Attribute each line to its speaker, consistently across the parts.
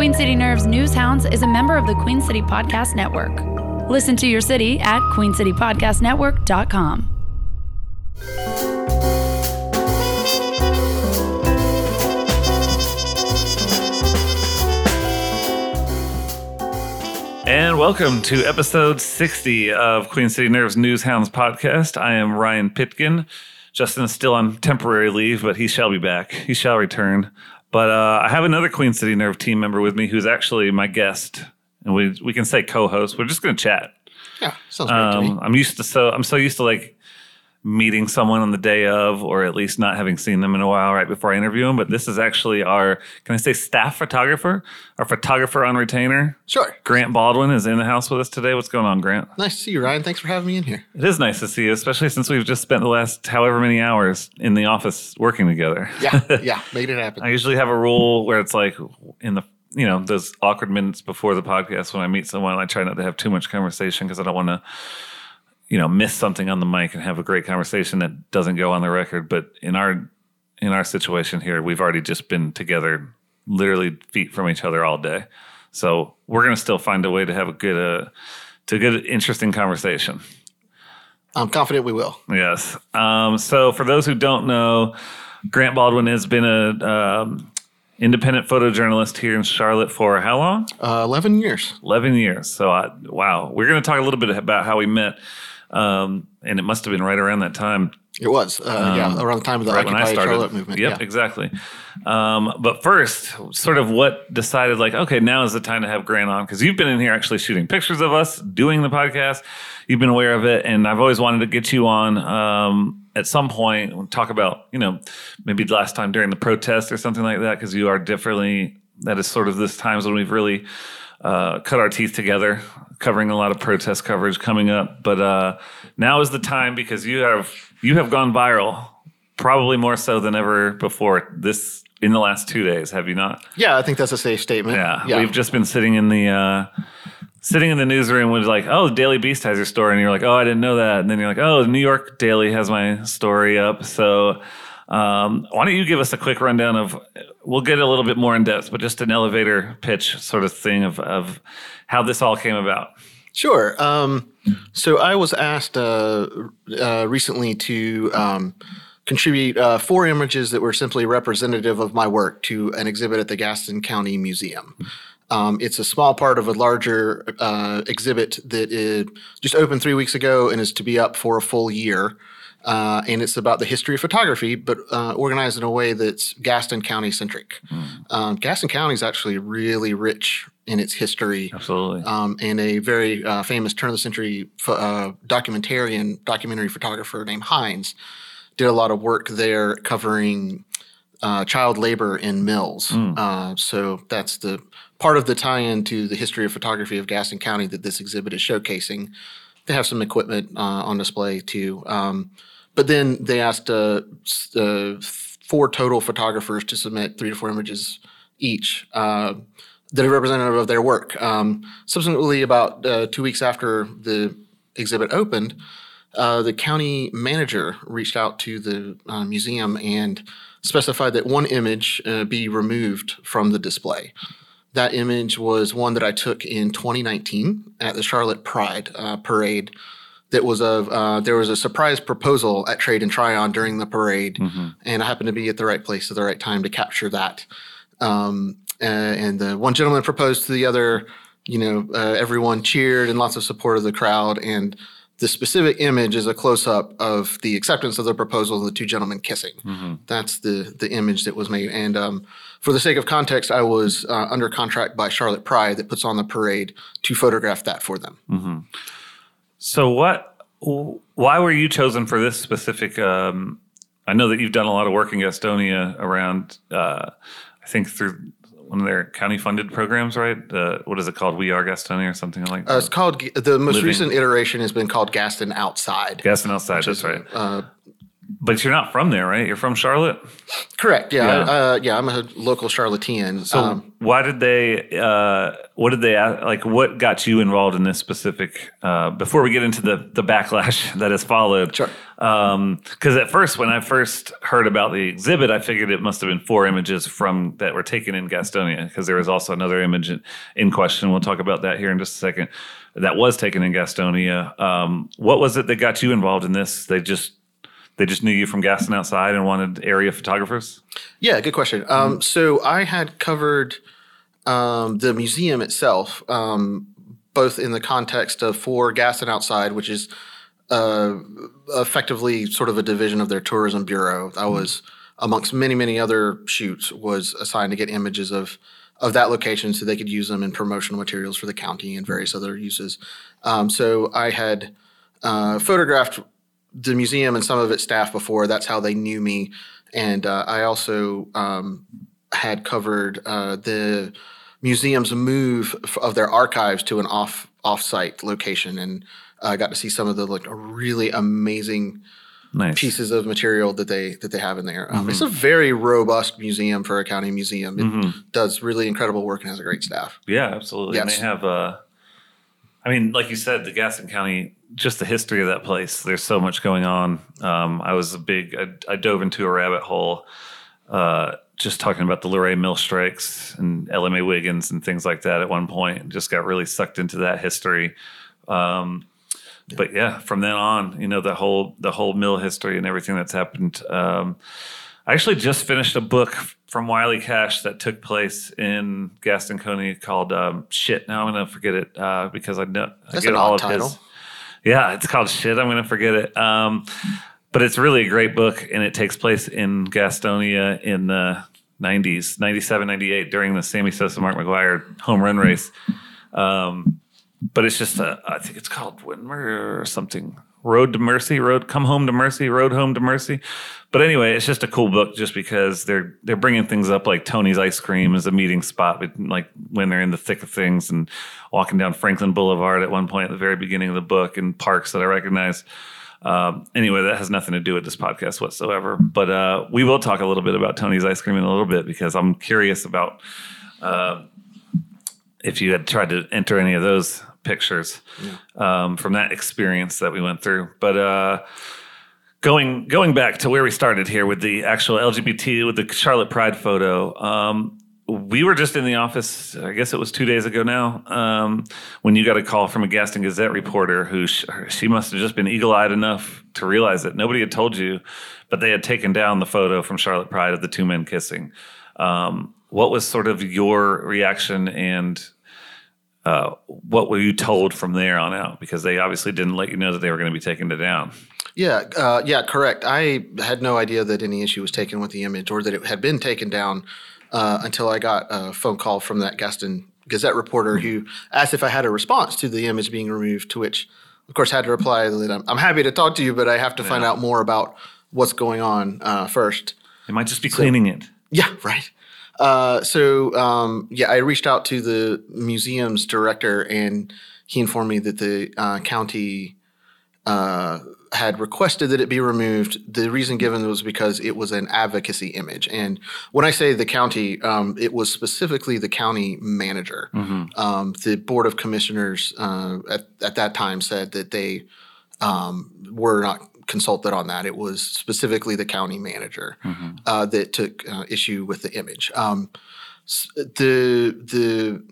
Speaker 1: Queen City Nerves News Hounds is a member of the Queen City Podcast Network. Listen to your city at queencitypodcastnetwork.com.
Speaker 2: And welcome to episode 60 of Queen City Nerves News Hounds podcast. I am Ryan Pitkin. Justin is still on temporary leave, but he shall be back. He shall return. But uh, I have another Queen City Nerve team member with me who's actually my guest, and we we can say co-host. We're just going to chat.
Speaker 3: Yeah, sounds great to me.
Speaker 2: Um, I'm used to so I'm so used to like meeting someone on the day of, or at least not having seen them in a while right before I interview them. But this is actually our can I say staff photographer, our photographer on retainer.
Speaker 3: Sure.
Speaker 2: Grant Baldwin is in the house with us today. What's going on, Grant?
Speaker 3: Nice to see you, Ryan. Thanks for having me in here.
Speaker 2: It is nice to see you, especially since we've just spent the last however many hours in the office working together.
Speaker 3: Yeah, yeah, made it happen.
Speaker 2: I usually have a rule where it's like in the you know those awkward minutes before the podcast when I meet someone, I try not to have too much conversation because I don't want to you know miss something on the mic and have a great conversation that doesn't go on the record. But in our in our situation here, we've already just been together, literally feet from each other all day. So we're gonna still find a way to have a good uh to good interesting conversation.
Speaker 3: I'm confident we will.
Speaker 2: Yes. Um, so for those who don't know, Grant Baldwin has been a um, independent photojournalist here in Charlotte for how long?
Speaker 3: Uh, 11 years.
Speaker 2: 11 years. So I, wow, we're going to talk a little bit about how we met. Um, and it must have been right around that time
Speaker 3: It was. Uh, yeah, around the time of the
Speaker 2: Um, right when I started.
Speaker 3: Charlotte movement.
Speaker 2: Yep,
Speaker 3: yeah.
Speaker 2: exactly. Um, but first, sort of what decided like, okay, now is the time to have Grant on because you've been in here actually shooting pictures of us doing the podcast. You've been aware of it, and I've always wanted to get you on um, at some point and talk about, you know, maybe the last time during the protest or something like that because you are differently. That is sort of this times when we've really uh, cut our teeth together, covering a lot of protest coverage coming up. But uh, now is the time because you have you have gone viral, probably more so than ever before. This in the last two days, have you not?
Speaker 3: Yeah, I think that's a safe statement.
Speaker 2: Yeah, we've just been sitting in the uh, sitting in the newsroom with like, oh, the Daily Beast has your story, and you're like, oh, I didn't know that, and then you're like, oh, the New York Daily has my story up, so. Um, why don't you give us a quick rundown of? We'll get a little bit more in depth, but just an elevator pitch sort of thing of of how this all came about.
Speaker 3: Sure. Um, so I was asked uh, uh, recently to um, contribute uh, four images that were simply representative of my work to an exhibit at the Gaston County Museum. Um, it's a small part of a larger uh, exhibit that just opened three weeks ago and is to be up for a full year. Uh, and it's about the history of photography, but uh, organized in a way that's Gaston County centric. Um, Gaston County is actually really rich in its history
Speaker 2: Absolutely.
Speaker 3: um, and a very uh, famous turn of the century uh, documentarian, documentary photographer named Hines did a lot of work there covering uh, child labor in mills. Uh, so that's the part of the tie-in to the history of photography of Gaston County that this exhibit is showcasing. They have some equipment uh, on display too. Um, but then they asked uh, uh, four total photographers to submit three to four images each uh, that are representative of their work. Um, subsequently, about uh, two weeks after the exhibit opened, uh, the county manager reached out to the uh, museum and specified that one image be removed from the display. That image was one that I took in 2019 at the Charlotte Pride parade. That was a uh, there was a surprise proposal at Trade and Tryon during the parade, and I happened to be at the right place at the right time to capture that. Um, uh, and the one gentleman proposed to the other. You know, uh, everyone cheered and lots of support of the crowd. And the specific image is a close up of the acceptance of the proposal, of the two gentlemen kissing. That's the the image that was made. And um, for the sake of context, I was uh, under contract by Charlotte Pride that puts on the parade to photograph that for them.
Speaker 2: So what? Why were you chosen for this specific? Um, I know that you've done a lot of work in Gastonia around. Uh, I think through one of their county funded programs, right? Uh, what is it called? We Are Gastonia or something like that.
Speaker 3: Uh, it's called the most
Speaker 2: Living.
Speaker 3: recent iteration has been called Gaston Outside.
Speaker 2: Gaston outside. That's right.
Speaker 3: Uh,
Speaker 2: but you're not from there, right? You're from Charlotte.
Speaker 3: Correct. Yeah.
Speaker 2: Yeah.
Speaker 3: Uh, yeah. I'm a local Charlottean.
Speaker 2: So
Speaker 3: um,
Speaker 2: why did they? Uh, what did they like? What got you involved in this specific? Uh, before we get into the the backlash that has followed,
Speaker 3: Sure.
Speaker 2: Because at first, when I first heard about the exhibit, I figured it must have been four images from that were taken in Gastonia. Because there was also another image in, in question. We'll talk about that here in just a second. That was taken in Gastonia. Um, what was it that got you involved in this? They just they just knew you from Gaston outside and wanted area photographers.
Speaker 3: Yeah, good question. Um, so I had covered um, the museum itself, um, both in the context of for Gaston Outside, which is uh, effectively sort of a division of their tourism bureau. I was amongst many, many other shoots was assigned to get images of of that location so they could use them in promotional materials for the county and various other uses. Um, so I had uh, photographed the museum and some of its staff before. That's how they knew me. And uh, I also um, had covered uh, the museum's move of their archives to an off off-site location, and I got to see some of the like really amazing
Speaker 2: Nice.
Speaker 3: pieces of material that they that they have in there. Um, It's a very robust museum for a county museum. It does really incredible work and has a great staff.
Speaker 2: Yeah, absolutely. And they have uh I mean, like you said, the Gaston County, just the history of that place. There's so much going on. Um, I was a big, I, I dove into a rabbit hole, uh, just talking about the Loray mill strikes and Ella May Wiggins and things like that at one point, and just got really sucked into that history. Um, but yeah, from then on, you know, the whole the whole mill history and everything that's happened. Um, I actually just finished a book from Wiley Cash that took place in Gaston County called um, "Shit." Now I'm going to forget it uh, because I know I
Speaker 3: That's
Speaker 2: get
Speaker 3: an
Speaker 2: all of
Speaker 3: title.
Speaker 2: his. Yeah, it's called "Shit." I'm going to forget it. Um, but it's really a great book, and it takes place in Gastonia in the 90s, 97, 98, during the Sammy Sosa, Mark McGwire home run race. Um, but it's just, a, I think it's called Whitmer or something. Road to Mercy, Road Come Home to Mercy, Road Home to Mercy. But anyway, it's just a cool book just because they're they're bringing things up like Tony's Ice Cream is a meeting spot, like when they're in the thick of things and walking down Franklin Boulevard at one point at the very beginning of the book and parks that I recognize. Um, anyway, that has nothing to do with this podcast whatsoever. But uh, we will talk a little bit about Tony's Ice Cream in a little bit because I'm curious about uh, if you had tried to enter any of those pictures um, from that experience that we went through. But uh, going going back to where we started here with the actual LGBT with the Charlotte Pride photo. Um, we were just in the office. I guess it was two days ago now um, when you got a call from a Gaston Gazette reporter who sh- she must have just been eagle eyed enough to realize that nobody had told you, but they had taken down the photo from Charlotte Pride of the two men kissing. Um, what was sort of your reaction and uh, what were you told from there on out? Because they obviously didn't let you know that they were going to be taking it down.
Speaker 3: Yeah, uh, yeah, correct. I had no idea that any issue was taken with the image or that it had been taken down uh, until I got a phone call from that Gaston Gazette reporter who asked if I had a response to the image being removed. To which, of course, I had to reply that I'm, I'm happy to talk to you, but I have to find out more about what's going on uh, first.
Speaker 2: They might just be cleaning it.
Speaker 3: Yeah, right. Uh, so um, yeah, I reached out to the museum's director, and he informed me that the uh, county uh, had requested that it be removed. The reason given was because it was an advocacy image, and when I say the county, um, it was specifically the county manager. Um, the board of commissioners uh, at at that time said that they um, were not consulted on that. It was specifically the county manager uh, that took uh, issue with the image. Um, the the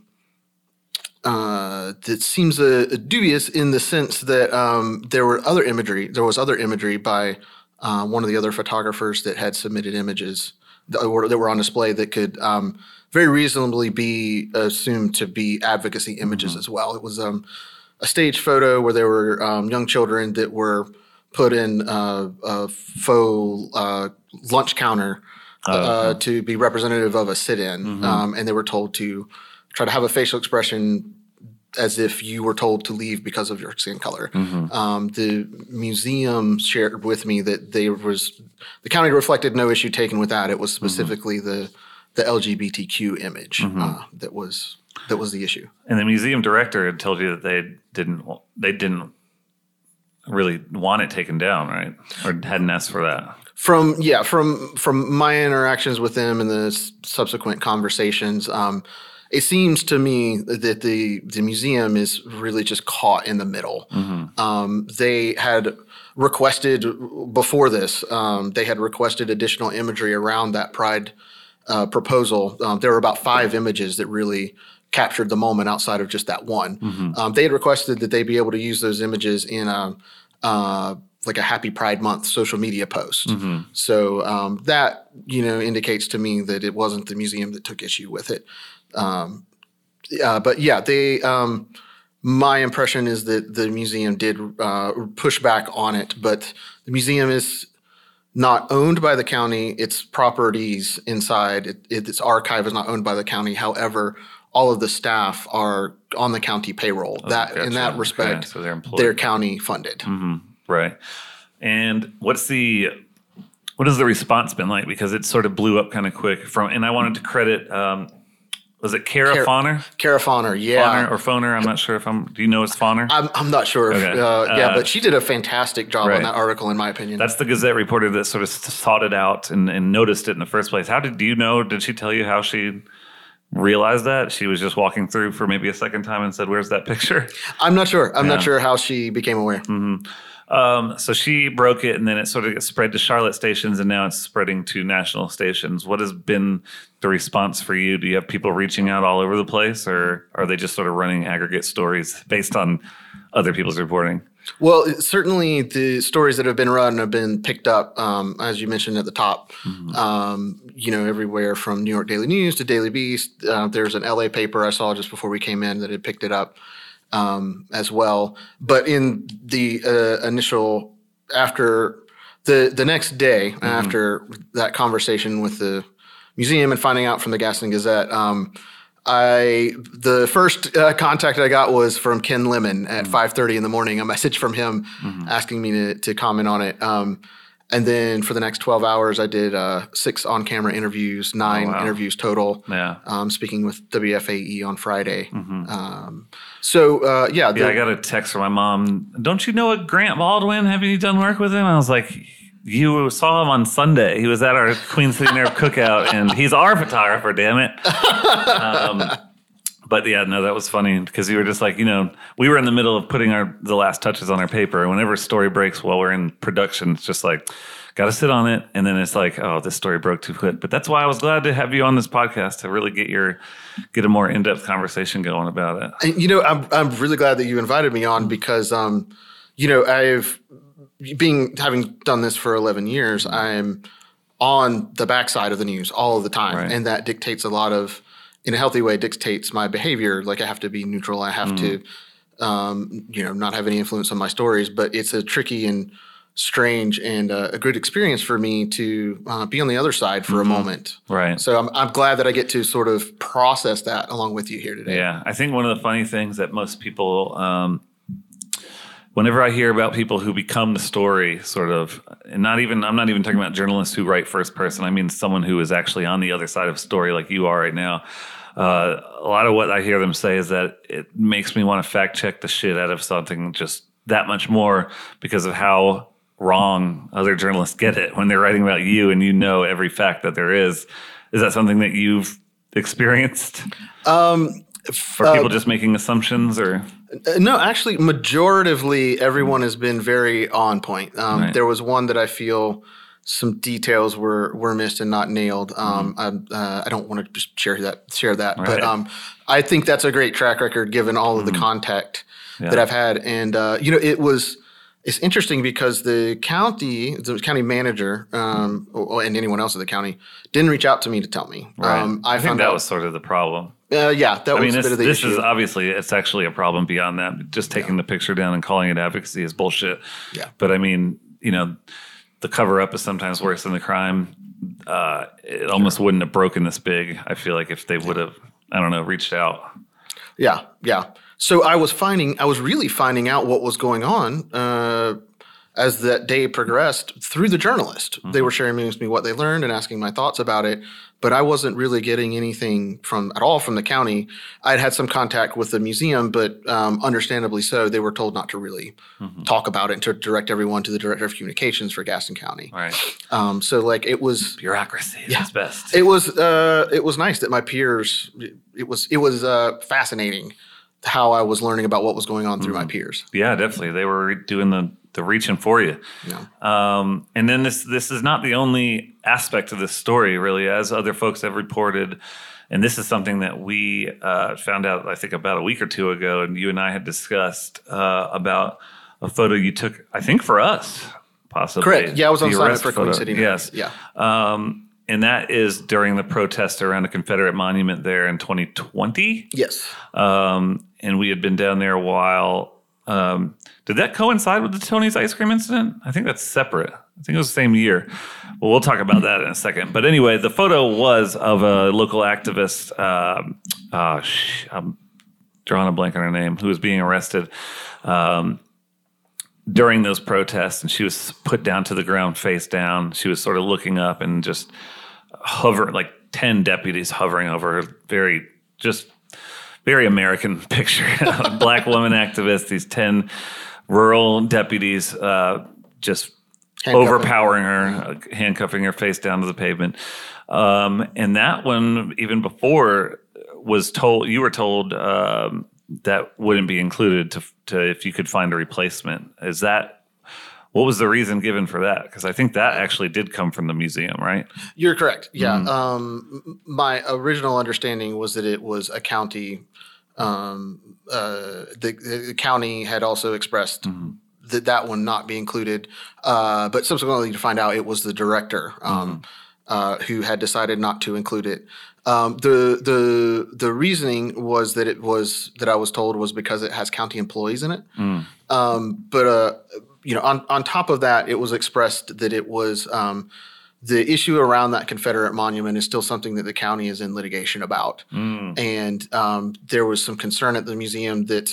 Speaker 3: uh, that seems uh, dubious in the sense that um, there were other imagery. There was other imagery by uh, one of the other photographers that had submitted images that were, that were on display that could um, very reasonably be assumed to be advocacy images as well. It was um, a stage photo where there were um, young children that were put in uh, a faux uh, lunch counter uh, to be representative of a sit-in, um, and they were told to try to have a facial expression as if you were told to leave because of your skin color. Um, the museum shared with me that there was the county reflected no issue taken with that. It was specifically the the LGBTQ image uh, that was that was the issue.
Speaker 2: And the museum director had told you that they didn't they didn't really want it taken down, right? Or hadn't asked for that.
Speaker 3: From yeah, from from my interactions with them and the s- subsequent conversations, um, it seems to me that the the museum is really just caught in the middle. Um, they had requested before this, um, they had requested additional imagery around that Pride uh, proposal. Um, there were about five images that really captured the moment outside of just that one. Um, they had requested that they be able to use those images in a uh, like a Happy Pride Month social media post. So um, that you know indicates to me that it wasn't the museum that took issue with it. Um, uh, but yeah, they. Um, my impression is that the museum did uh, push back on it, but the museum is not owned by the county. Its properties inside, it, it, its archive is not owned by the county. However, all of the staff are on the county payroll. that in
Speaker 2: gotcha.
Speaker 3: that
Speaker 2: Okay,
Speaker 3: respect,
Speaker 2: so they're employed.
Speaker 3: they're county funded.
Speaker 2: Right. And what's the what has the response been like? Because it sort of blew up kind of quick from and I wanted to credit um was it Kara
Speaker 3: Kara-
Speaker 2: Fauner?
Speaker 3: Kara Fohner, yeah.
Speaker 2: Fauner or Phoner? I'm not sure if I'm do you know it's Fauner?
Speaker 3: I'm, I'm not sure. If,
Speaker 2: Okay.
Speaker 3: uh, yeah,
Speaker 2: Uh,
Speaker 3: but she did a fantastic job
Speaker 2: right.
Speaker 3: on that article, in my opinion.
Speaker 2: That's the Gazette reporter that sort of sought it out and, and noticed it in the first place. How did do you know? Did she tell you how she realized that? She was just walking through for maybe a second time and said, Where's that picture?
Speaker 3: I'm not sure. I'm
Speaker 2: Yeah.
Speaker 3: not sure how she became aware.
Speaker 2: Um, so she broke it, and then it sort of spread to Charlotte stations, and now it's spreading to national stations. What has been the response for you? Do you have people reaching out all over the place, or are they just sort of running aggregate stories based on other people's reporting?
Speaker 3: Well, certainly the stories that have been run have been picked up, um, as you mentioned at the top. Um, you know, everywhere from New York Daily News to Daily Beast. Uh, there's an LA paper I saw just before we came in that had picked it up um, as well. But in the uh, initial, after the the next day after that conversation with the museum and finding out from the Gaston Gazette. I the first uh, contact I got was from Ken Lemon at
Speaker 2: Mm-hmm.
Speaker 3: 5:30 in the morning. A message from him asking me to, to comment on it. Um, and then for the next 12 hours, I did uh, six on-camera interviews, nine
Speaker 2: Oh, wow.
Speaker 3: interviews total.
Speaker 2: Yeah.
Speaker 3: Um, speaking with WFAE on Friday. Um, so uh, yeah,
Speaker 2: Mm-hmm. Yeah, I got a text from my mom. Don't you know a Grant Baldwin? Have you done work with him? I was like, you saw him on Sunday. He was at our Queen City Nerve cookout, and he's our photographer. Damn it. Um, but yeah, no, that was funny because you were just like, you know, we were in the middle of putting our the last touches on our paper. And whenever a story breaks while we're in production, it's just like, got to sit on it. And then it's like, oh, this story broke too quick. But that's why I was glad to have you on this podcast to really get your get a more in depth conversation going about it.
Speaker 3: And, you know, I'm I'm really glad that you invited me on because, um, you know, I've being having done this for 11 years, I'm on the backside of the news all of the time,
Speaker 2: Right.
Speaker 3: and that dictates a lot of, in a healthy way, dictates my behavior. Like I have to be neutral. I have to, um, you know, not have any influence on my stories. But it's a tricky and strange and uh, a good experience for me to uh, be on the other side for a moment.
Speaker 2: Right.
Speaker 3: So I'm, I'm glad that I get to sort of process that along with you here today.
Speaker 2: Yeah, I think one of the funny things that most people, um, whenever I hear about people who become the story, sort of, and not even, I'm not even talking about journalists who write first person. I mean someone who is actually on the other side of a story, like you are right now. Uh, a lot of what I hear them say is that it makes me want to fact check the shit out of something just that much more because of how wrong other journalists get it when they're writing about you and you know every fact that there is. Is that something that you've experienced?
Speaker 3: Um,
Speaker 2: people just making assumptions or
Speaker 3: Uh, No, actually, majoritively, everyone has been very on point. Um,
Speaker 2: Right.
Speaker 3: There was one that I feel some details were were missed and not nailed. Um, I'm, uh, I don't want to just share that share that, but um, I think that's a great track record given all of the contact that I've had. And uh, you know, it was it's interesting because the county, the county manager, um, or- and anyone else in the county didn't reach out to me to tell me.
Speaker 2: Right.
Speaker 3: Um, I,
Speaker 2: I, think that
Speaker 3: out.
Speaker 2: was sort of the problem.
Speaker 3: Uh, yeah, that
Speaker 2: I
Speaker 3: was
Speaker 2: mean,
Speaker 3: a
Speaker 2: this,
Speaker 3: bit of the
Speaker 2: this is obviously it's actually a problem beyond that. Just taking the picture down and calling it advocacy is bullshit.
Speaker 3: Yeah.
Speaker 2: But I mean, you know, the cover up is sometimes worse than the crime. Uh, it almost wouldn't have broken this big. I feel like if they would have, I don't know, reached out.
Speaker 3: Yeah, yeah. So I was finding, I was really finding out what was going on uh, as that day progressed through the journalist, they were sharing with me what they learned and asking my thoughts about it. But I wasn't really getting anything from at all from the county. I'd had some contact with the museum, but um, understandably so, they were told not to really talk about it and to direct everyone to the director of communications for Gaston County.
Speaker 2: Right.
Speaker 3: Um, so like it was
Speaker 2: Bureaucracy
Speaker 3: Yeah.
Speaker 2: its best.
Speaker 3: it was uh, it was nice that my peers. It was it was uh, fascinating how I was learning about what was going on through my peers.
Speaker 2: yeah, definitely. They were doing the the reaching for you.
Speaker 3: Yeah.
Speaker 2: Um, and then this this is not the only aspect of this story, really, as other folks have reported. And this is something that we uh, found out, I think, about a week or two ago, and you and I had discussed uh, about a photo you took, I think, for us, possibly.
Speaker 3: Correct. Yeah, I was on
Speaker 2: The
Speaker 3: assignment for Queen. City.
Speaker 2: Yes.
Speaker 3: Yeah.
Speaker 2: Um, and that is during the protest around a Confederate monument there in 2020
Speaker 3: Yes.
Speaker 2: um, and we had been down there a while. Um, did that coincide with the Tony's ice cream incident? I think that's separate. I think it was the same year. Well, we'll talk about that in a second. But anyway, the photo was of a local activist. Um, uh, I'm drawing a blank on her name, who was being arrested um, during those protests, and she was put down to the ground, face down. She was sort of looking up and just hovering, like ten deputies hovering over her. Very just very American picture. Black woman activist, these 10 rural deputies uh, just overpowering her, uh, handcuffing her face down to the pavement. Um, and that one, even before, was told, you were told um, that wouldn't be included to, to if you could find a replacement. Is that. What was the reason given for that? Because I think that actually did come from the museum, right?
Speaker 3: You're correct. Yeah.
Speaker 2: Mm-hmm.
Speaker 3: Um, my original understanding was that it was a county. Um, uh, the, the county had also expressed
Speaker 2: Mm-hmm.
Speaker 3: that that one not be included, uh, but subsequently to find out it was the director um,
Speaker 2: Mm-hmm.
Speaker 3: uh, who had decided not to include it. Um, the the the reasoning was that it was that I was told was because it has county employees in it.
Speaker 2: Mm.
Speaker 3: Um, but uh, you know, on on top of that, it was expressed that it was um, the issue around that Confederate monument is still something that the county is in litigation about,
Speaker 2: Mm.
Speaker 3: and um, there was some concern at the museum that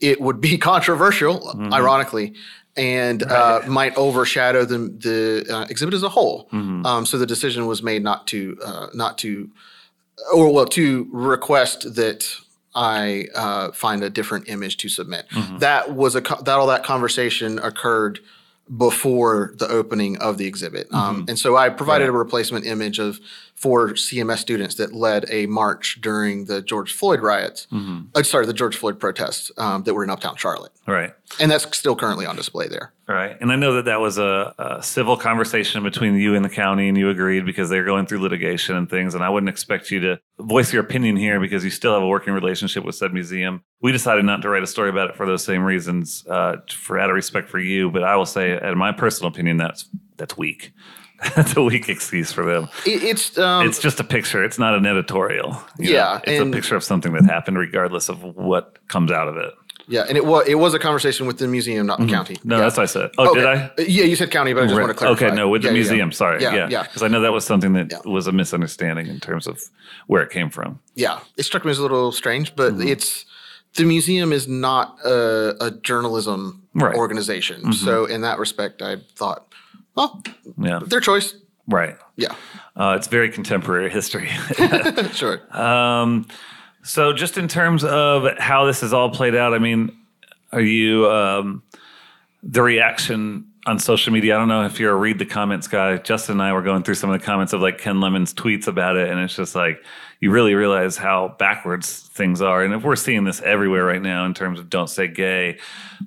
Speaker 3: it would be controversial, ironically, and uh, might overshadow the the uh, exhibit as a whole. Um, so the decision was made not to uh, not to, or well, to request that I uh, find a different image to submit. That was a that all that conversation occurred before the opening of the exhibit, um, and so I provided a replacement image of four CMS students that led a march during the George Floyd riots. Uh, sorry, the George Floyd protests um, that were in Uptown Charlotte,
Speaker 2: Right.
Speaker 3: and that's still currently on display there.
Speaker 2: Right. And I know that that was a, a civil conversation between you and the county, and you agreed because they're going through litigation and things. And I wouldn't expect you to voice your opinion here because you still have a working relationship with said museum. We decided not to write a story about it for those same reasons, uh, for out of respect for you. But I will say, in my personal opinion, that's that's weak. that's a weak excuse for them.
Speaker 3: It, it's um,
Speaker 2: It's just a picture. It's not an editorial.
Speaker 3: Yeah,
Speaker 2: know? it's a picture of something that happened, regardless of what comes out of it.
Speaker 3: yeah, and it was it was a conversation with the museum, not the county.
Speaker 2: No,
Speaker 3: yeah.
Speaker 2: that's what I said. Oh, did I?
Speaker 3: Yeah, you said county, but I just
Speaker 2: Right.
Speaker 3: want to clarify.
Speaker 2: Okay, no, with the
Speaker 3: Yeah, yeah,
Speaker 2: museum.
Speaker 3: yeah.
Speaker 2: Sorry,
Speaker 3: Yeah,
Speaker 2: yeah, because I know that was something that was a misunderstanding in terms of where it came from.
Speaker 3: Yeah, it struck me as a little strange, but
Speaker 2: Mm-hmm.
Speaker 3: it's the museum is not a, a journalism
Speaker 2: Right. Mm-hmm.
Speaker 3: organization. So in that respect, I thought, well,
Speaker 2: Yeah,
Speaker 3: their choice.
Speaker 2: right.
Speaker 3: Yeah,
Speaker 2: Uh, it's very contemporary history.
Speaker 3: sure.
Speaker 2: um, so, just in terms of how this has all played out, I mean, are you um, the reaction on social media? I don't know if you're a read the comments guy. Justin and I were going through some of the comments of like Ken Lemon's tweets about it, and it's just like you really realize how backwards things are. And if we're seeing this everywhere right now in terms of "Don't Say Gay"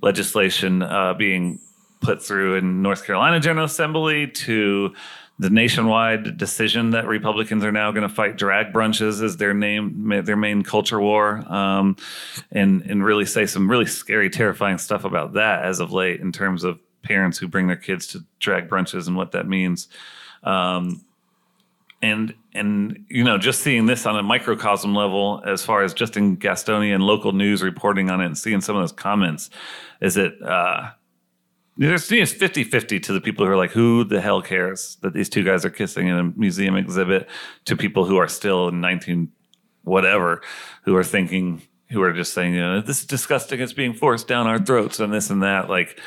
Speaker 2: legislation uh, being put through in North Carolina General Assembly to the nationwide decision that Republicans are now going to fight drag brunches as their name, their main culture war, um, and and really say some really scary, terrifying stuff about that as of late in terms of parents who bring their kids to drag brunches and what that means. Um, and and you know just seeing this on a microcosm level as far as just in gastonia and local news reporting on it and seeing some of those comments is it uh there's it's 50-50 to the people who are like who the hell cares that these two guys are kissing in a museum exhibit to people who are still in 19 whatever who are thinking who are just saying you know this is disgusting it's being forced down our throats and this and that like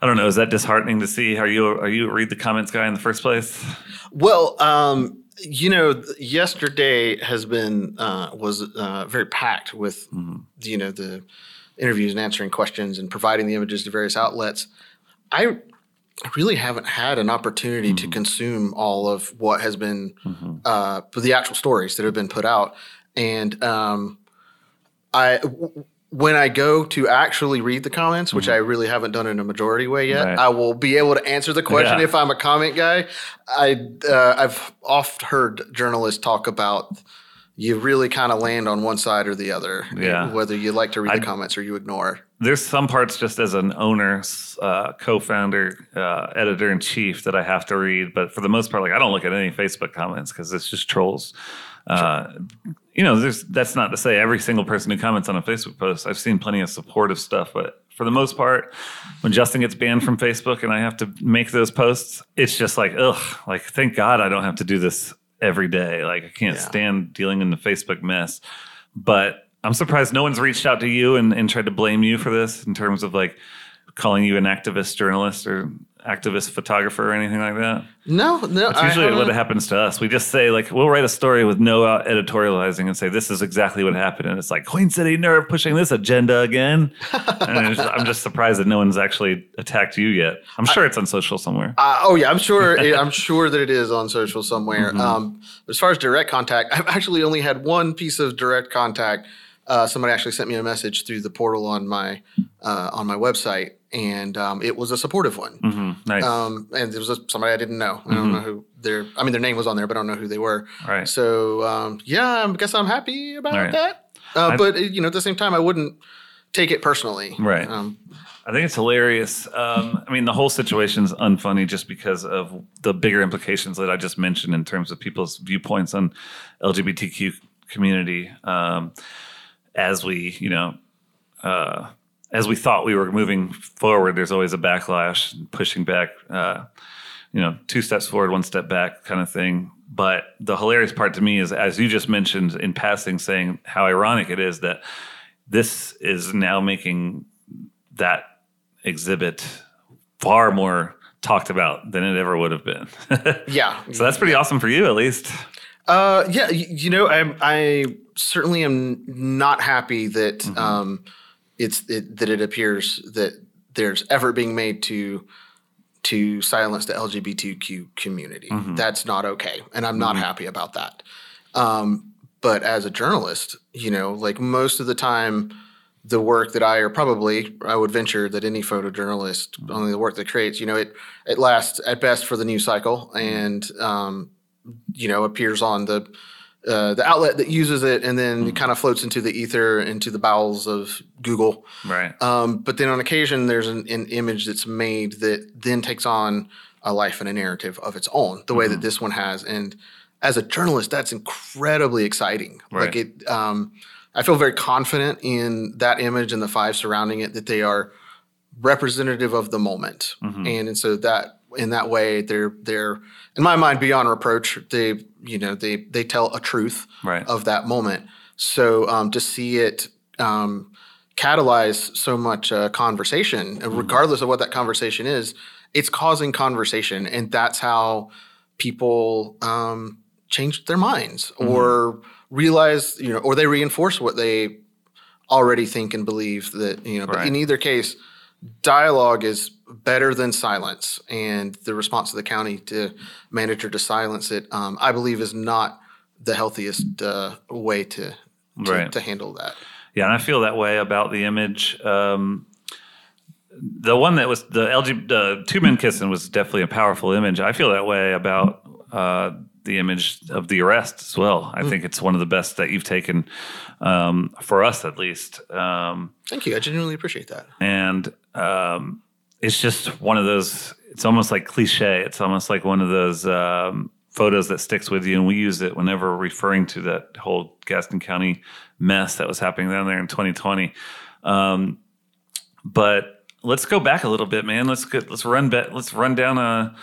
Speaker 2: I don't know. Is that disheartening to see? Are you are you a read the comments guy in the first place?
Speaker 3: Well, um, you know, yesterday has been uh, was uh, very packed with you know the interviews and answering questions and providing the images to various outlets. I really haven't had an opportunity to consume all of what has been uh, the actual stories that have been put out, and um, I. w- when I go to actually read the comments, which I really haven't done in a majority way yet,
Speaker 2: Right.
Speaker 3: I will be able to answer the question
Speaker 2: Yeah.
Speaker 3: if I'm a comment guy. I uh, I've oft heard journalists talk about you really kind of land on one side or the other.
Speaker 2: Yeah.
Speaker 3: Whether you like to read
Speaker 2: I'd-
Speaker 3: the comments or you ignore.
Speaker 2: There's some parts just as an owner, uh, co-founder, uh, editor in chief that I have to read, but for the most part, like I don't look at any Facebook comments because it's just trolls. Uh, you know, there's that's not to say every single person who comments on a Facebook post. I've seen plenty of supportive stuff, but for the most part, when Justin gets banned from Facebook and I have to make those posts, it's just like ugh. Like thank God I don't have to do this every day. Like I can't
Speaker 3: Yeah.
Speaker 2: stand dealing in the Facebook mess. But I'm surprised no one's reached out to you and, and tried to blame you for this in terms of like calling you an activist journalist or activist photographer or anything like that.
Speaker 3: No, no.
Speaker 2: It's
Speaker 3: I
Speaker 2: usually what happens to us. We just say like we'll write a story with no editorializing and say this is exactly what happened, and it's like Queen City Nerve pushing this agenda again. and just- I'm just surprised that no one's actually attacked you yet. I'm sure it's on social somewhere.
Speaker 3: Uh, oh yeah, I'm sure. it- I'm sure that it is on social somewhere.
Speaker 2: Mm-hmm.
Speaker 3: Um, as far as direct contact, I've actually only had one piece of direct contact. Uh, somebody actually sent me a message through the portal on my uh, on my website, and um, it was a supportive one.
Speaker 2: hmm Nice.
Speaker 3: Um, and it was a, somebody I didn't know. I don't know who their. I mean, their name was on there, but I don't know who they were.
Speaker 2: right.
Speaker 3: So um, yeah, I guess I'm happy about
Speaker 2: right.
Speaker 3: that. Uh, but you know, at the same time, I wouldn't take it personally.
Speaker 2: Right.
Speaker 3: Um,
Speaker 2: I think it's hilarious. Um, I mean, the whole situation's unfunny just because of the bigger implications that I just mentioned in terms of people's viewpoints on LGBTQ community. Um, as we, you know, uh, as we thought we were moving forward, there's always a backlash, pushing back. Uh, you know, two steps forward, one step back, kind of thing. But the hilarious part to me is, as you just mentioned in passing, saying how ironic it is that this is now making that exhibit far more talked about than it ever would have been.
Speaker 3: yeah.
Speaker 2: so that's pretty awesome for you, at least.
Speaker 3: Uh, yeah, you know, I, I certainly am not happy that
Speaker 2: Mm-hmm.
Speaker 3: um, it's it, that it appears that there's effort being made to to silence the LGBTQ community.
Speaker 2: Mm-hmm.
Speaker 3: That's not okay, and I'm not happy about that. Um, but as a journalist, you know, like most of the time, the work that I or probably I would venture that any photojournalist,
Speaker 2: Mm-hmm.
Speaker 3: only the work that creates, you know, it it lasts at best for the news cycle and um, you know appears on the uh, the outlet that uses it, and then
Speaker 2: Mm-hmm.
Speaker 3: it kind of floats into the ether, into the bowels of Google.
Speaker 2: Right.
Speaker 3: Um, but then on occasion, there's an, an image that's made that then takes on a life and a narrative of its own, the way
Speaker 2: Mm-hmm.
Speaker 3: that this one has. And as a journalist, that's incredibly exciting.
Speaker 2: Right.
Speaker 3: Like it, um, I feel very confident in that image and the five surrounding it that they are representative of the moment,
Speaker 2: Mm-hmm.
Speaker 3: and, and so that in that way they're they're in my mind beyond reproach. They you know they they tell a truth
Speaker 2: Right.
Speaker 3: of that moment. So um, to see it um, catalyze so much uh, conversation, and regardless of what that conversation is, it's causing conversation, and that's how people um, change their minds or realize, you know, or they reinforce what they already think and believe that you know. But
Speaker 2: Right.
Speaker 3: in either case, dialogue is better than silence, and the response of the county to manage or to silence it, um, I believe, is not the healthiest uh, way to to,
Speaker 2: Right.
Speaker 3: to handle that.
Speaker 2: Yeah, and I feel that way about the image. Um, the one that was the LG, the two men kissing was definitely a powerful image. I feel that way about uh, the image of the arrest as well. I think it's one of the best that you've taken um, for us, at least. Um,
Speaker 3: Thank you. I genuinely appreciate that.
Speaker 2: and um, it's just one of those. It's almost like cliche. It's almost like one of those um, photos that sticks with you, and we use it whenever referring to that whole Gaston County mess that was happening down there in 2020. Um, but let's go back a little bit, man. Let's get let's run back. Let's run down uh,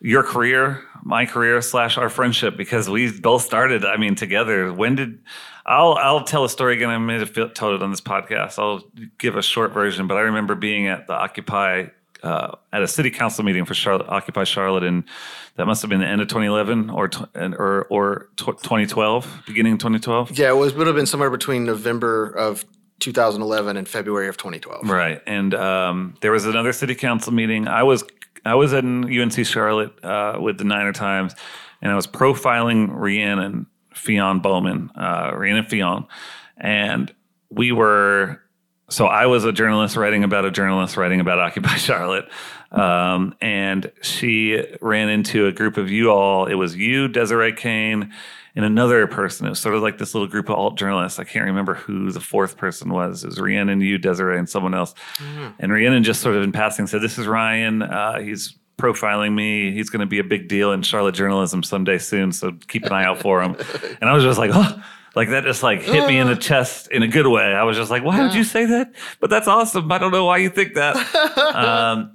Speaker 2: your career, my career slash our friendship because we both started. I mean, together. When did I'll I'll tell a story again. I may have told it on this podcast. I'll give a short version, but I remember being at the Occupy uh, at a city council meeting for Charlotte, Occupy Charlotte, and that must have been the end of 2011 or tw- or or tw- 2012, beginning of 2012.
Speaker 3: Yeah, it was would have been somewhere between November of 2011 and February of 2012.
Speaker 2: Right, and um, there was another city council meeting. I was I was in UNC Charlotte uh, with the Niner Times, and I was profiling Rhiannon Fionn Bowman, uh, Rhiannon Fionn, and we were. So I was a journalist writing about a journalist writing about Occupy Charlotte, um, and she ran into a group of you all. It was you, Desiree Kane, and another person. It was sort of like this little group of alt journalists. I can't remember who the fourth person was. It was Rhiannon, you, Desiree, and someone else. And Rhiannon just sort of in passing said, "This is Ryan. Uh, he's profiling me. He's going to be a big deal in Charlotte journalism someday soon. So keep an eye out for him." and I was just like, "Oh." Like that just like hit me in the chest in a good way. I was just like, why would you say that? But that's awesome. I don't know why you think that. um,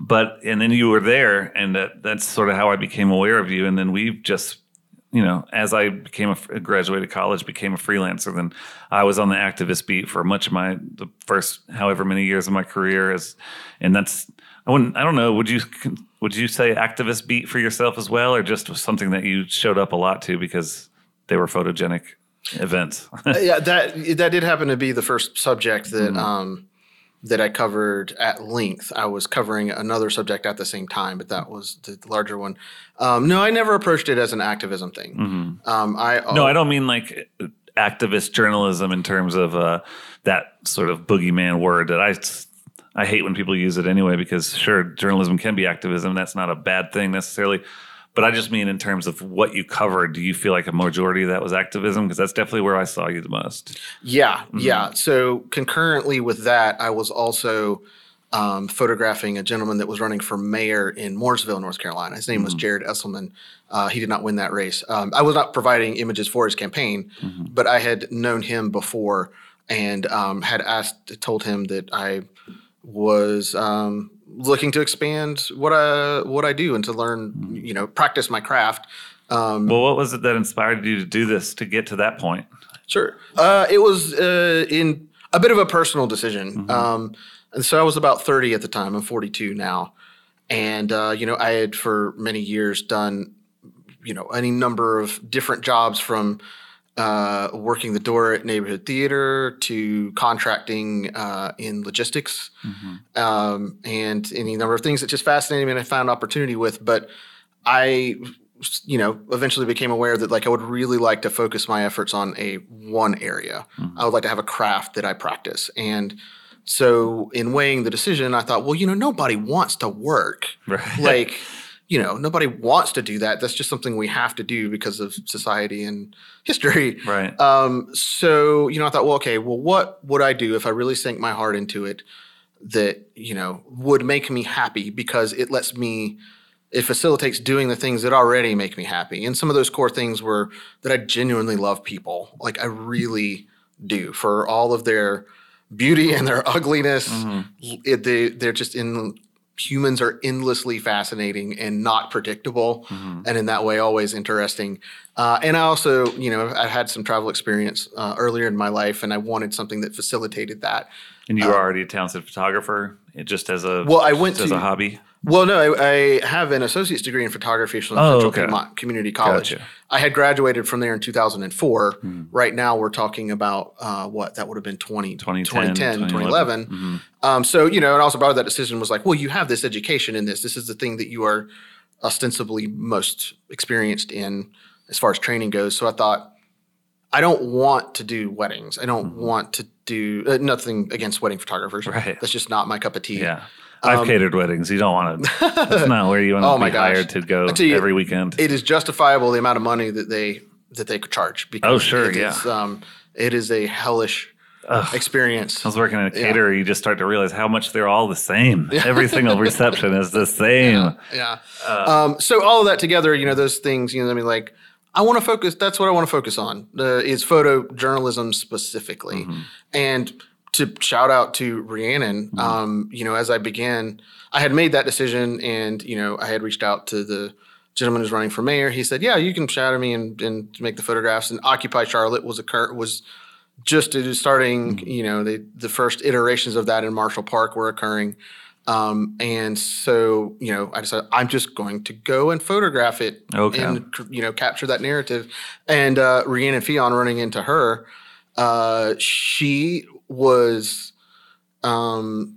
Speaker 2: but and then you were there, and that, that's sort of how I became aware of you. And then we've just, you know, as I became a graduated college, became a freelancer. Then I was on the activist beat for much of my the first however many years of my career. As and that's I wouldn't I don't know. Would you would you say activist beat for yourself as well, or just something that you showed up a lot to because they were photogenic events?
Speaker 3: yeah, that that did happen to be the first subject that um, that I covered at length. I was covering another subject at the same time, but that was the larger one. Um, no, I never approached it as an activism thing. Um, I
Speaker 2: No, I don't mean like activist journalism in terms of uh, that sort of boogeyman word that I I hate when people use it anyway because sure journalism can be activism that's not a bad thing necessarily but I just mean in terms of what you covered do you feel like a majority of that was activism because that's definitely where I saw you the most
Speaker 3: Yeah, yeah. So concurrently with that, I was also um, photographing a gentleman that was running for mayor in Mooresville, North Carolina. His name was Jared Esselman. Uh, he did not win that race. Um, I was not providing images for his campaign, but I had known him before and um, had asked, told him that I was um, looking to expand what I what I do and to learn, you know, practice my craft. Um,
Speaker 2: well what was it that inspired you to do this to get to that point
Speaker 3: Sure. Uh, it was uh, in a bit of a personal decision. Um, and so I was about 30 at the time. I'm 42 now. And, uh, you know, I had for many years done, you know, any number of different jobs from uh, working the door at neighborhood theater to contracting uh, in logistics um, and any number of things that just fascinated me and I found opportunity with. But I you know, eventually became aware that like I would really like to focus my efforts on a one area. I would like to have a craft that I practice. And so in weighing the decision, I thought, well, you know, nobody wants to work.
Speaker 2: Right.
Speaker 3: Like, you know, nobody wants to do that. That's just something we have to do because of society and history.
Speaker 2: right
Speaker 3: Um, so, you know, I thought, well, okay, well, what would I do if I really sank my heart into it that, you know, would make me happy because it lets me, it facilitates doing the things that already make me happy. And some of those core things were that I genuinely love people. Like I really do for all of their beauty and their ugliness. It, they, they're just in, humans are endlessly fascinating and not predictable. And in that way, always interesting. Uh, and I also, you know, I had some travel experience uh, earlier in my life, and I wanted something that facilitated that.
Speaker 2: and you were already a talented photographer it just as a
Speaker 3: Well, I went
Speaker 2: as
Speaker 3: to-
Speaker 2: a hobby
Speaker 3: Well, no, I, I have an associate's degree in photography from
Speaker 2: Oh,
Speaker 3: Central
Speaker 2: okay.
Speaker 3: Piedmont Community College.
Speaker 2: Gotcha.
Speaker 3: I had graduated from there in 2004.
Speaker 2: Hmm.
Speaker 3: Right now, we're talking about uh, what that would have been 20,
Speaker 2: 2010,
Speaker 3: 2010
Speaker 2: 2011.
Speaker 3: 2011. Um, so, you know, and also part of that decision was like, well, you have this education in this. This is the thing that you are ostensibly most experienced in as far as training goes. So I thought, I don't want to do weddings. I don't want to do uh, nothing against wedding photographers.
Speaker 2: Mm-hmm. Right.
Speaker 3: That's just not my cup of tea.
Speaker 2: Yeah. I've catered weddings. You don't want to. That's not where you want to
Speaker 3: Oh
Speaker 2: be
Speaker 3: gosh.
Speaker 2: hired to go every weekend.
Speaker 3: it is justifiable the amount of money that they that they could charge. Because
Speaker 2: Oh, sure,
Speaker 3: it
Speaker 2: yeah.
Speaker 3: is, um, it is a hellish experience.
Speaker 2: I was working in a caterer. You just start to realize how much they're all the same. Every single reception is the same.
Speaker 3: Yeah. um, so all of that together, you know, those things, you know, I mean, like, I want to focus. That's what I want to focus on. Uh, is photojournalism specifically, and to shout out to Rhiannon. Um, you know, as I began, I had made that decision, and you know, I had reached out to the gentleman who's running for mayor. He said, "Yeah, you can shadow me and, and make the photographs." And Occupy Charlotte was occur was just starting. You know, they, the first iterations of that in Marshall Park were occurring. Um, and so, you know, I decided I'm just going to go and photograph it
Speaker 2: Okay.
Speaker 3: and, you know, capture that narrative. And uh, Rhiannon Fionn running into her, uh, she was um,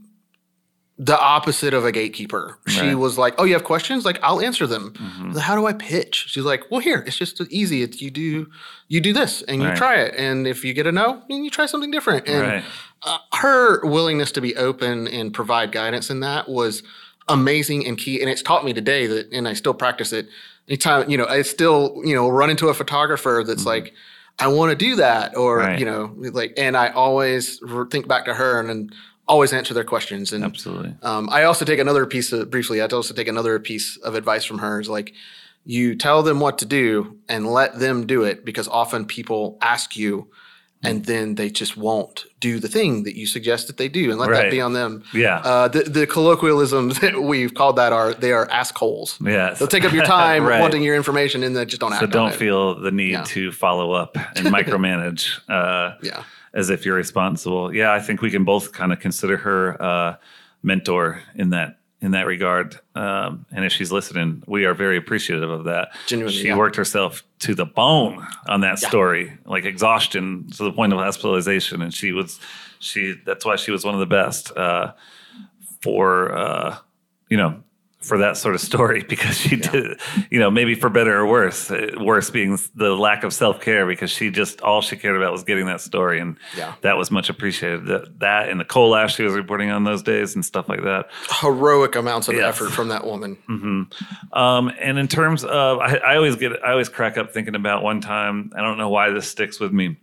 Speaker 3: the opposite of a gatekeeper. She
Speaker 2: Right.
Speaker 3: was like, "Oh, you have questions? Like, I'll answer them.
Speaker 2: Mhm.
Speaker 3: How do I pitch?" She's like, "Well, here, it's just easy. It's you do you do this and you
Speaker 2: Right.
Speaker 3: try it, and if you get a no, then you try something different." And
Speaker 2: Right.
Speaker 3: uh, her willingness to be open and provide guidance in that was amazing and key. And it's taught me today that, and I still practice it. Anytime, you know, I still, you know, run into a photographer that's like, I want to do that, or.
Speaker 2: Right.
Speaker 3: you know, like, and I always think back to her and, then always answer their questions. And
Speaker 2: Absolutely.
Speaker 3: um, I also take another piece of briefly. I also take another piece of advice from her is like, you tell them what to do and let them do it because often people ask you, and then they just won't do the thing that you suggest that they do, and let
Speaker 2: Right.
Speaker 3: that be on them.
Speaker 2: Yeah.
Speaker 3: Uh, the, the colloquialisms that we've called that are they are assholes.
Speaker 2: yes.
Speaker 3: They'll take up your time
Speaker 2: Right.
Speaker 3: wanting your information, and then just don't act
Speaker 2: So
Speaker 3: on
Speaker 2: don't
Speaker 3: it.
Speaker 2: feel the need
Speaker 3: Yeah.
Speaker 2: to follow up and micromanage. Uh,
Speaker 3: Yeah.
Speaker 2: as if you're responsible. Yeah, I think we can both kind of consider her uh, mentor in that in that regard. Um, and if she's listening, we are very appreciative of that.
Speaker 3: Genuinely,
Speaker 2: she
Speaker 3: yeah.
Speaker 2: worked herself to the bone on that
Speaker 3: Yeah.
Speaker 2: story, like exhaustion to the point of hospitalization, and she was she. That's why she was one of the best uh, for uh, you know. For that sort of story, because she did, you know, maybe for better or worse. uh, Worse being the lack of self care, because she just all she cared about was getting that story, and
Speaker 3: Yeah.
Speaker 2: that was much appreciated. That, that and the coal ash she was reporting on those days and stuff like that.
Speaker 3: Heroic amounts of
Speaker 2: Yes.
Speaker 3: effort from that woman.
Speaker 2: Um, and in terms of, I, I always get, I always crack up thinking about one time. I don't know why this sticks with me.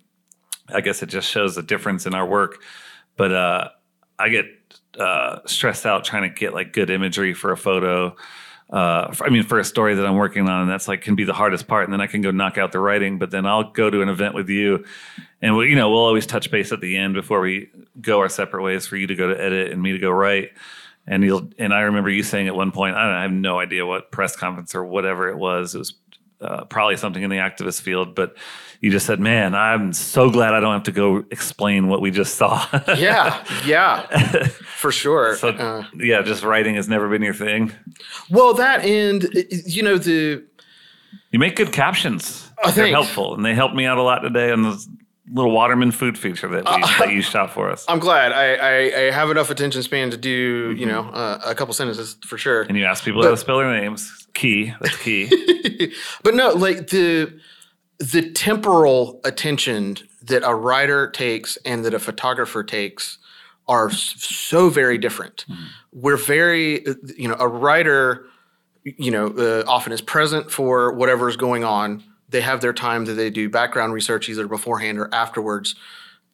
Speaker 2: I guess it just shows the difference in our work. But uh, I get uh, stressed out trying to get like good imagery for a photo. Uh, I mean, for a story that I'm working on, and that's like can be the hardest part. And then I can go knock out the writing. But then I'll go to an event with you, and we, you know, we'll always touch base at the end before we go our separate ways for you to go to edit and me to go write. And you'll and I remember you saying at one point, I, don't know, I have no idea what press conference or whatever it was. It was uh, probably something in the activist field, but you just said, "Man, I'm so glad I don't have to go explain what we just saw."
Speaker 3: Yeah, yeah, for sure.
Speaker 2: so
Speaker 3: Uh,
Speaker 2: yeah, just writing has never been your thing.
Speaker 3: well, that and uh, you know the
Speaker 2: You make good captions.
Speaker 3: Oh,
Speaker 2: They're helpful, and they helped me out a lot today on this little Waterman food feature that we, that you shot for us.
Speaker 3: I'm glad I, I, I have enough attention span to do you know uh, a couple sentences for sure.
Speaker 2: and you ask people how to spell their names. Key. That's key.
Speaker 3: but no, like the the temporal attention that a writer takes and that a photographer takes are so very different. We're very, you know, a writer, you know, uh, often is present for whatever is going on. They have their time that they do background research either beforehand or afterwards.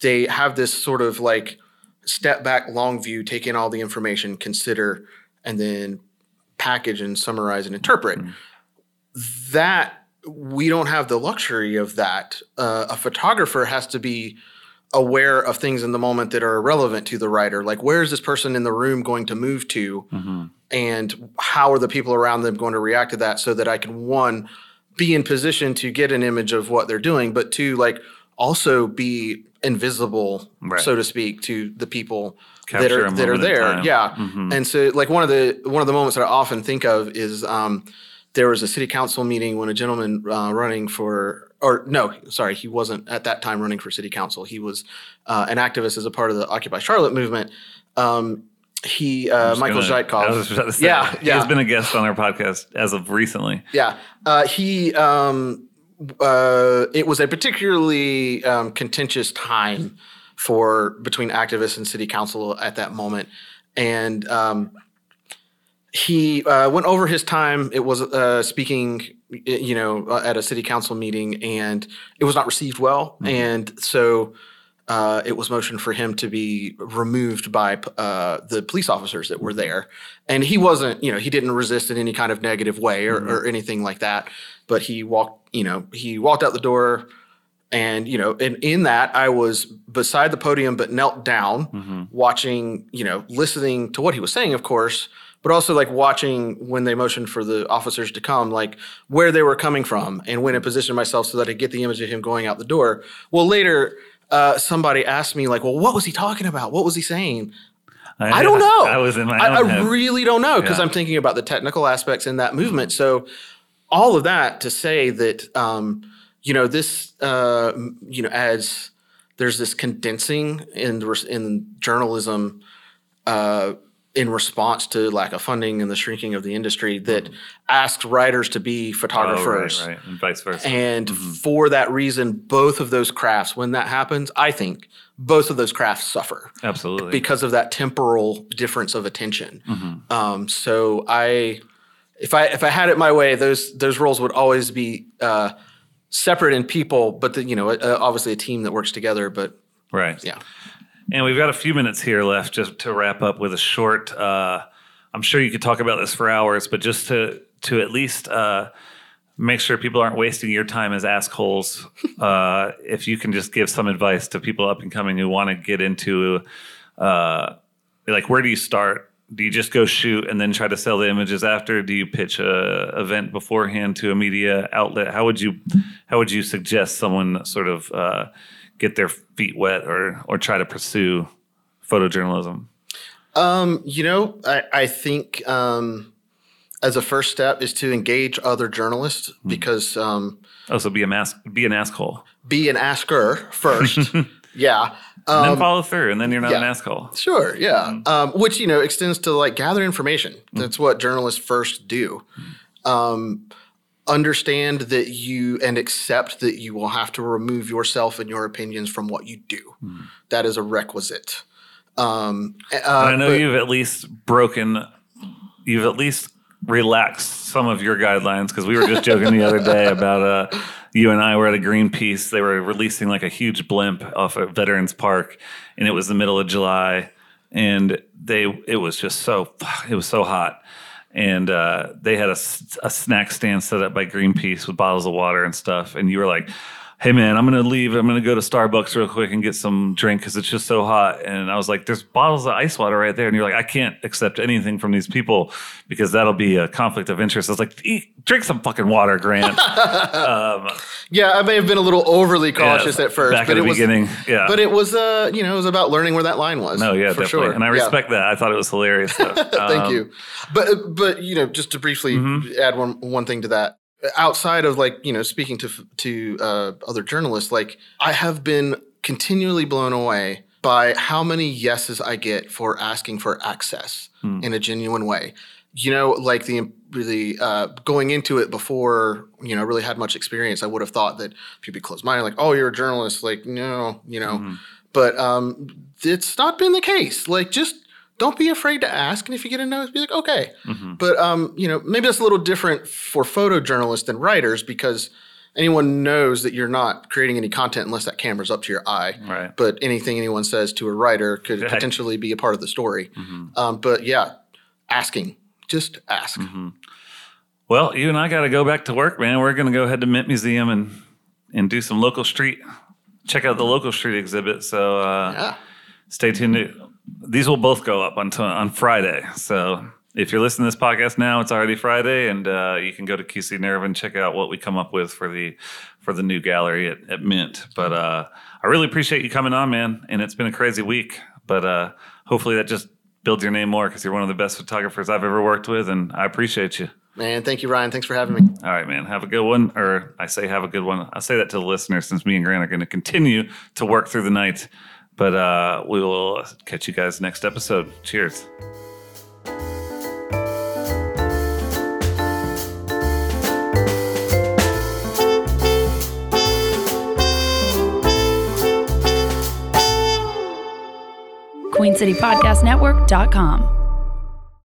Speaker 3: They have this sort of like step back, long view, take in all the information, consider, and then package and summarize and interpret that we don't have the luxury of that. Uh, a photographer has to be aware of things in the moment that are relevant to the writer. Like, where is this person in the room going to move to?
Speaker 2: Mhm.
Speaker 3: And how are the people around them going to react to that so that I can, one, be in position to get an image of what they're doing, but two, like, also be invisible,
Speaker 2: Right.
Speaker 3: so to speak, to the people that are that are there. Yeah,
Speaker 2: Mhm.
Speaker 3: and so like one of the one of the moments that I often think of is um, there was a city council meeting when a gentleman uh, running for or no, sorry, he wasn't at that time running for city council. He was uh, an activist as a part of the Occupy Charlotte movement. Um, he uh, Michael
Speaker 2: gonna-
Speaker 3: Zytkow.
Speaker 2: I was just about to say,
Speaker 3: Yeah,
Speaker 2: He
Speaker 3: yeah.
Speaker 2: has been a guest on our podcast as of recently.
Speaker 3: Yeah, uh, he. Um, uh, it was a particularly um, contentious time for between activists and city council at that moment, and um, he uh, went over his time. It was uh, speaking, you know, uh, at a city council meeting, and it was not received well, and so. Uh, it was motioned for him to be removed by uh, the police officers that were there, and he wasn't, you know, he didn't resist in any kind of negative way or, or anything like that. But he walked, you know, he walked out the door, and you know, and in that I was beside the podium, but knelt down,
Speaker 2: Mhm.
Speaker 3: watching, you know, listening to what he was saying, of course, but also like watching when they motioned for the officers to come, like where they were coming from, and when I positioned myself so that I get the image of him going out the door. Well, later. Uh, somebody asked me like, "Well, what was he talking about? What was he saying?" I don't know.
Speaker 2: I was in my
Speaker 3: I, I really don't know because
Speaker 2: Yeah.
Speaker 3: I'm thinking about the technical aspects in that movement. So, all of that to say that um, you know this uh, you know as there's this condensing in the in journalism uh, in response to lack of funding and the shrinking of the industry that asks writers to be
Speaker 2: Mm-hmm. Oh,
Speaker 3: photographers.
Speaker 2: right, right, and vice versa.
Speaker 3: And for that reason, both of those crafts, when that happens, I think both of those crafts suffer
Speaker 2: Absolutely.
Speaker 3: because of that temporal difference of attention.
Speaker 2: Mm-hmm.
Speaker 3: Um, so I, if I if I had it my way, those those roles would always be uh, separate in people, but the, you know, uh, obviously a team that works together. But
Speaker 2: right.
Speaker 3: yeah,
Speaker 2: And we've got a few minutes here left just to wrap up with a short. Uh, I'm sure you could talk about this for hours, but just to to at least uh, make sure people aren't wasting your time as assholes. uh, if you can just give some advice to people up and coming who want to get into, uh, like, where do you start? Do you just go shoot and then try to sell the images after? Do you pitch a event beforehand to a media outlet? How would you how would you suggest someone sort of uh, get their feet wet or or try to pursue photojournalism?
Speaker 3: um, you know, I, I think um, as a first step is to engage other journalists
Speaker 2: Hmm.
Speaker 3: because um,
Speaker 2: Oh, so be a mas- be an asshole,
Speaker 3: be an asker first. yeah.
Speaker 2: And
Speaker 3: Um,
Speaker 2: then follow through, and then you're not an
Speaker 3: yeah.
Speaker 2: asshole.
Speaker 3: Sure, yeah.
Speaker 2: Mm-hmm.
Speaker 3: Um, which you know extends to like gather information. That's what journalists first do.
Speaker 2: Mm-hmm.
Speaker 3: Um, understand that you and accept that you will have to remove yourself and your opinions from what you do.
Speaker 2: Mm-hmm.
Speaker 3: That is a requisite. Um, uh,
Speaker 2: I know
Speaker 3: but-
Speaker 2: you've at least broken, you've at least relaxed some of your guidelines because we were just joking the other day about uh, you and I were at a Greenpeace. They were releasing like a huge blimp off at Veterans Park, and it was the middle of July, and they it was just so it was so hot. And uh, they had a, a snack stand set up by Greenpeace with bottles of water and stuff. And you were like, hey man, I'm gonna leave. I'm gonna go to Starbucks real quick and get some drink because it's just so hot. And I was like, there's bottles of ice water right there. And you're like, I can't accept anything from these people because that'll be a conflict of interest. I was like, "Eat- drink some fucking water, Grant. um,
Speaker 3: yeah, I may have been a little overly cautious
Speaker 2: yeah,
Speaker 3: at first,
Speaker 2: back
Speaker 3: but
Speaker 2: at the
Speaker 3: it was.
Speaker 2: beginning. Yeah.
Speaker 3: But it was, uh, you know, it was about learning where that line was.
Speaker 2: no, yeah,
Speaker 3: for
Speaker 2: definitely.
Speaker 3: sure.
Speaker 2: And I
Speaker 3: Yeah.
Speaker 2: respect that. I thought it was hilarious.
Speaker 3: Thank
Speaker 2: Um,
Speaker 3: you. But but you know, just to briefly
Speaker 2: Mm-hmm.
Speaker 3: add one one thing to that. Outside of like you know speaking to to uh, other journalists, like I have been continually blown away by how many yeses I get for asking for access
Speaker 2: Hmm.
Speaker 3: in a genuine way. You know, like the the uh, going into it before you know really had much experience, I would have thought that people be closed minded, like, oh, you're a journalist, like no, you know.
Speaker 2: Mm-hmm.
Speaker 3: But um, it's not been the case. Like, just don't be afraid to ask, and if you get a no, be like, okay.
Speaker 2: Mm-hmm.
Speaker 3: But um, you know, maybe that's a little different for photojournalists than writers because anyone knows that you're not creating any content unless that camera's up to your eye.
Speaker 2: Right.
Speaker 3: But anything anyone says to a writer could
Speaker 2: Right.
Speaker 3: potentially be a part of the story.
Speaker 2: Mm-hmm.
Speaker 3: Um, but yeah, asking, just ask.
Speaker 2: Well, you and I got to go back to work, man. We're going to go ahead to Mint Museum and and do some local street. Check out the local street exhibit. So uh,
Speaker 3: Yeah.
Speaker 2: stay tuned. These will both go up on t- on Friday. So if you're listening to this podcast now, it's already Friday, and uh, you can go to QC Nerve and check out what we come up with for the for the new gallery at, at Mint. But uh, I really appreciate you coming on, man. And it's been a crazy week, but uh, hopefully that just builds your name more because you're one of the best photographers I've ever worked with, and I appreciate you.
Speaker 3: Man, thank you, Ryan. Thanks for having me.
Speaker 2: All right, man. Have a good one. Or I say have a good one. I say that to the listeners since me and Grant are going to continue to work through the night. But uh, we will catch you guys next episode. Cheers.
Speaker 1: QueenCityPodcastNetwork.com.